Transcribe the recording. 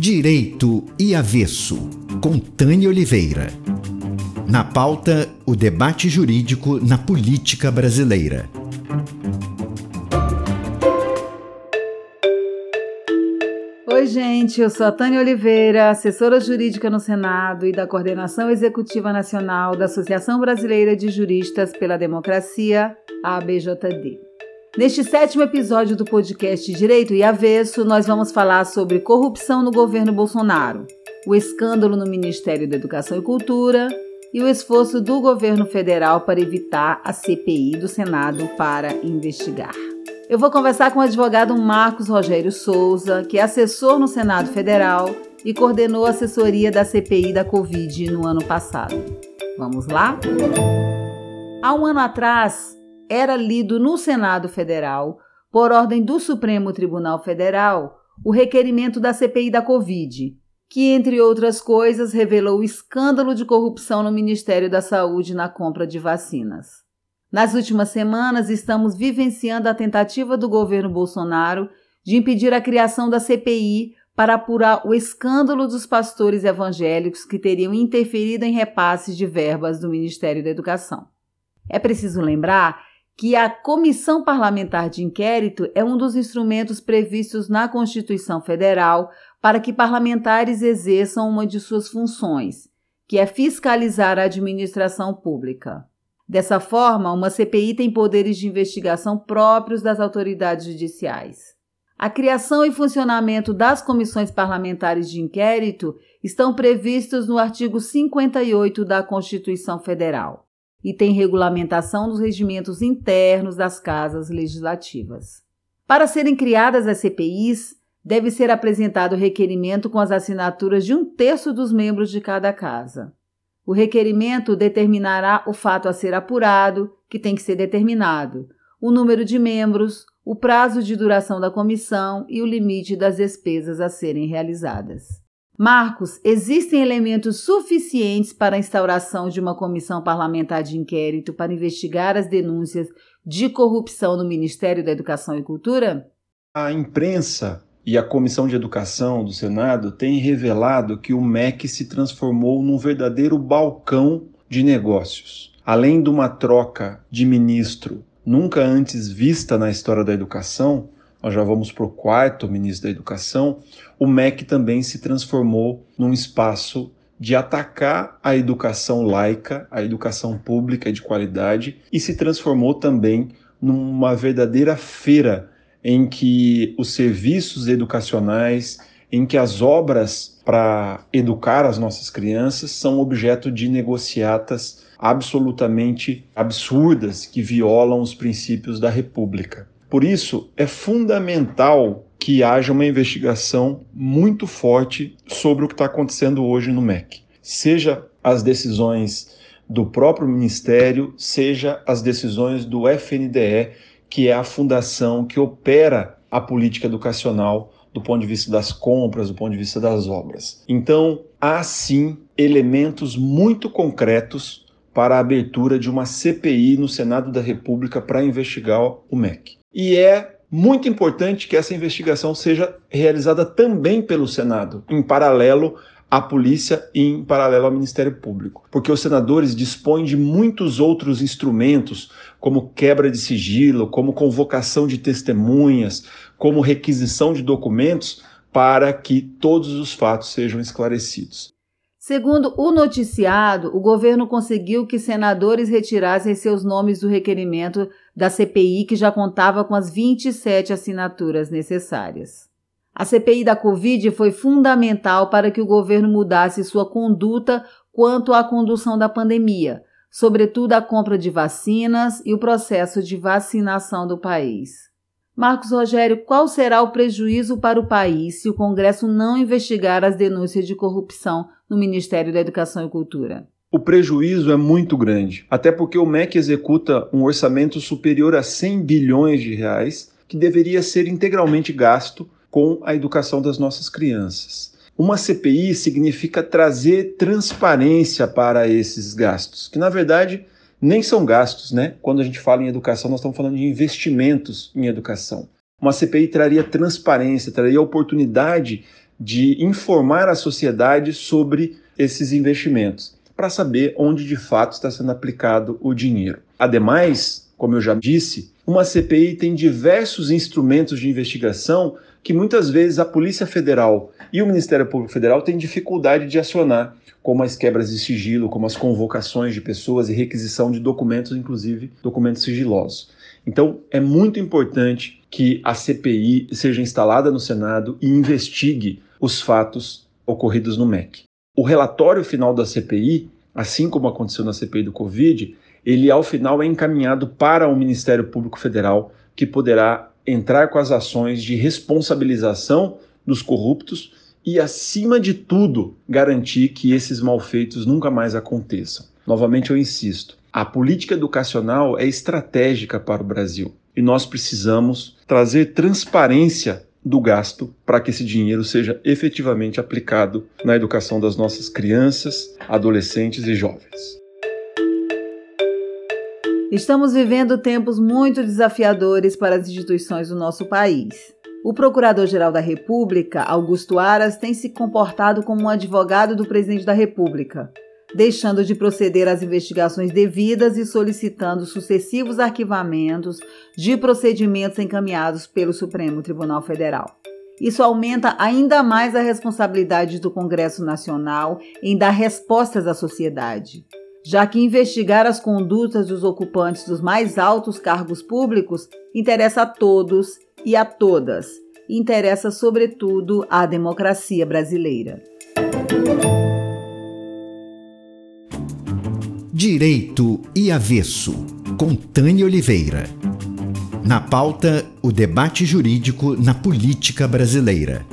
Direito e Avesso, com Tânia Oliveira. Na pauta, o debate jurídico na política brasileira. Oi, gente, eu sou a Tânia Oliveira, assessora jurídica no Senado e da Coordenação Executiva Nacional da Associação Brasileira de Juristas pela Democracia, ABJD. Neste sétimo episódio do podcast Direito e Avesso, nós vamos falar sobre corrupção no governo Bolsonaro, o escândalo no Ministério da Educação e Cultura e o esforço do governo federal para evitar a CPI do Senado para investigar. Eu vou conversar com o advogado Marcos Rogério Souza, que é assessor no Senado Federal e coordenou a assessoria da CPI da Covid no ano passado. Vamos lá? Há um ano atrás, era lido no Senado Federal, por ordem do Supremo Tribunal Federal, o requerimento da CPI da Covid, que, entre outras coisas, revelou o escândalo de corrupção no Ministério da Saúde na compra de vacinas. Nas últimas semanas, estamos vivenciando a tentativa do governo Bolsonaro de impedir a criação da CPI para apurar o escândalo dos pastores evangélicos que teriam interferido em repasses de verbas do Ministério da Educação. É preciso lembrar que a Comissão Parlamentar de Inquérito é um dos instrumentos previstos na Constituição Federal para que parlamentares exerçam uma de suas funções, que é fiscalizar a administração pública. Dessa forma, uma CPI tem poderes de investigação próprios das autoridades judiciais. A criação e funcionamento das comissões parlamentares de inquérito estão previstos no artigo 58 da Constituição Federal e tem regulamentação dos regimentos internos das casas legislativas. Para serem criadas as CPIs, deve ser apresentado o requerimento com as assinaturas de um terço dos membros de cada casa. O requerimento determinará o fato a ser apurado, que tem que ser determinado, o número de membros, o prazo de duração da comissão e o limite das despesas a serem realizadas. Marcos, existem elementos suficientes para a instauração de uma comissão parlamentar de inquérito para investigar as denúncias de corrupção no Ministério da Educação e Cultura? A imprensa e a Comissão de Educação do Senado têm revelado que o MEC se transformou num verdadeiro balcão de negócios. Além de uma troca de ministro nunca antes vista na história da educação, nós já vamos para o quarto ministro da Educação, o MEC também se transformou num espaço de atacar a educação laica, a educação pública de qualidade, e se transformou também numa verdadeira feira em que os serviços educacionais, em que as obras para educar as nossas crianças são objeto de negociatas absolutamente absurdas que violam os princípios da República. Por isso, é fundamental que haja uma investigação muito forte sobre o que está acontecendo hoje no MEC. Seja as decisões do próprio Ministério, seja as decisões do FNDE, que é a fundação que opera a política educacional do ponto de vista das compras, do ponto de vista das obras. Então, há sim elementos muito concretos para a abertura de uma CPI no Senado da República para investigar o MEC. E é muito importante que essa investigação seja realizada também pelo Senado, em paralelo à polícia e em paralelo ao Ministério Público, porque os senadores dispõem de muitos outros instrumentos, como quebra de sigilo, como convocação de testemunhas, como requisição de documentos, para que todos os fatos sejam esclarecidos. Segundo o noticiado, o governo conseguiu que senadores retirassem seus nomes do requerimento da CPI, que já contava com as 27 assinaturas necessárias. A CPI da Covid foi fundamental para que o governo mudasse sua conduta quanto à condução da pandemia, sobretudo a compra de vacinas e o processo de vacinação do país. Marcos Rogério, qual será o prejuízo para o país se o Congresso não investigar as denúncias de corrupção no Ministério da Educação e Cultura? O prejuízo é muito grande, até porque o MEC executa um orçamento superior a 100 bilhões de reais que deveria ser integralmente gasto com a educação das nossas crianças. Uma CPI significa trazer transparência para esses gastos, que na verdade nem são gastos, né? Quando a gente fala em educação, nós estamos falando de investimentos em educação. Uma CPI traria transparência, traria oportunidade de informar a sociedade sobre esses investimentos, para saber onde de fato está sendo aplicado o dinheiro. Ademais, como eu já disse, uma CPI tem diversos instrumentos de investigação que muitas vezes a Polícia Federal e o Ministério Público Federal têm dificuldade de acionar, como as quebras de sigilo, como as convocações de pessoas e requisição de documentos, inclusive documentos sigilosos. Então, é muito importante que a CPI seja instalada no Senado e investigue os fatos ocorridos no MEC. O relatório final da CPI, assim como aconteceu na CPI do Covid, ele ao final é encaminhado para o Ministério Público Federal, que poderá entrar com as ações de responsabilização dos corruptos e, acima de tudo, garantir que esses malfeitos nunca mais aconteçam. Novamente, eu insisto: a política educacional é estratégica para o Brasil e nós precisamos trazer transparência do gasto para que esse dinheiro seja efetivamente aplicado na educação das nossas crianças, adolescentes e jovens. Estamos vivendo tempos muito desafiadores para as instituições do nosso país. O Procurador-Geral da República, Augusto Aras, tem se comportado como um advogado do presidente da República, deixando de proceder às investigações devidas e solicitando sucessivos arquivamentos de procedimentos encaminhados pelo Supremo Tribunal Federal. Isso aumenta ainda mais a responsabilidade do Congresso Nacional em dar respostas à sociedade já que investigar as condutas dos ocupantes dos mais altos cargos públicos interessa a todos e a todas, interessa sobretudo à democracia brasileira. Direito e Avesso, com Tânia Oliveira. Na pauta, o debate jurídico na política brasileira.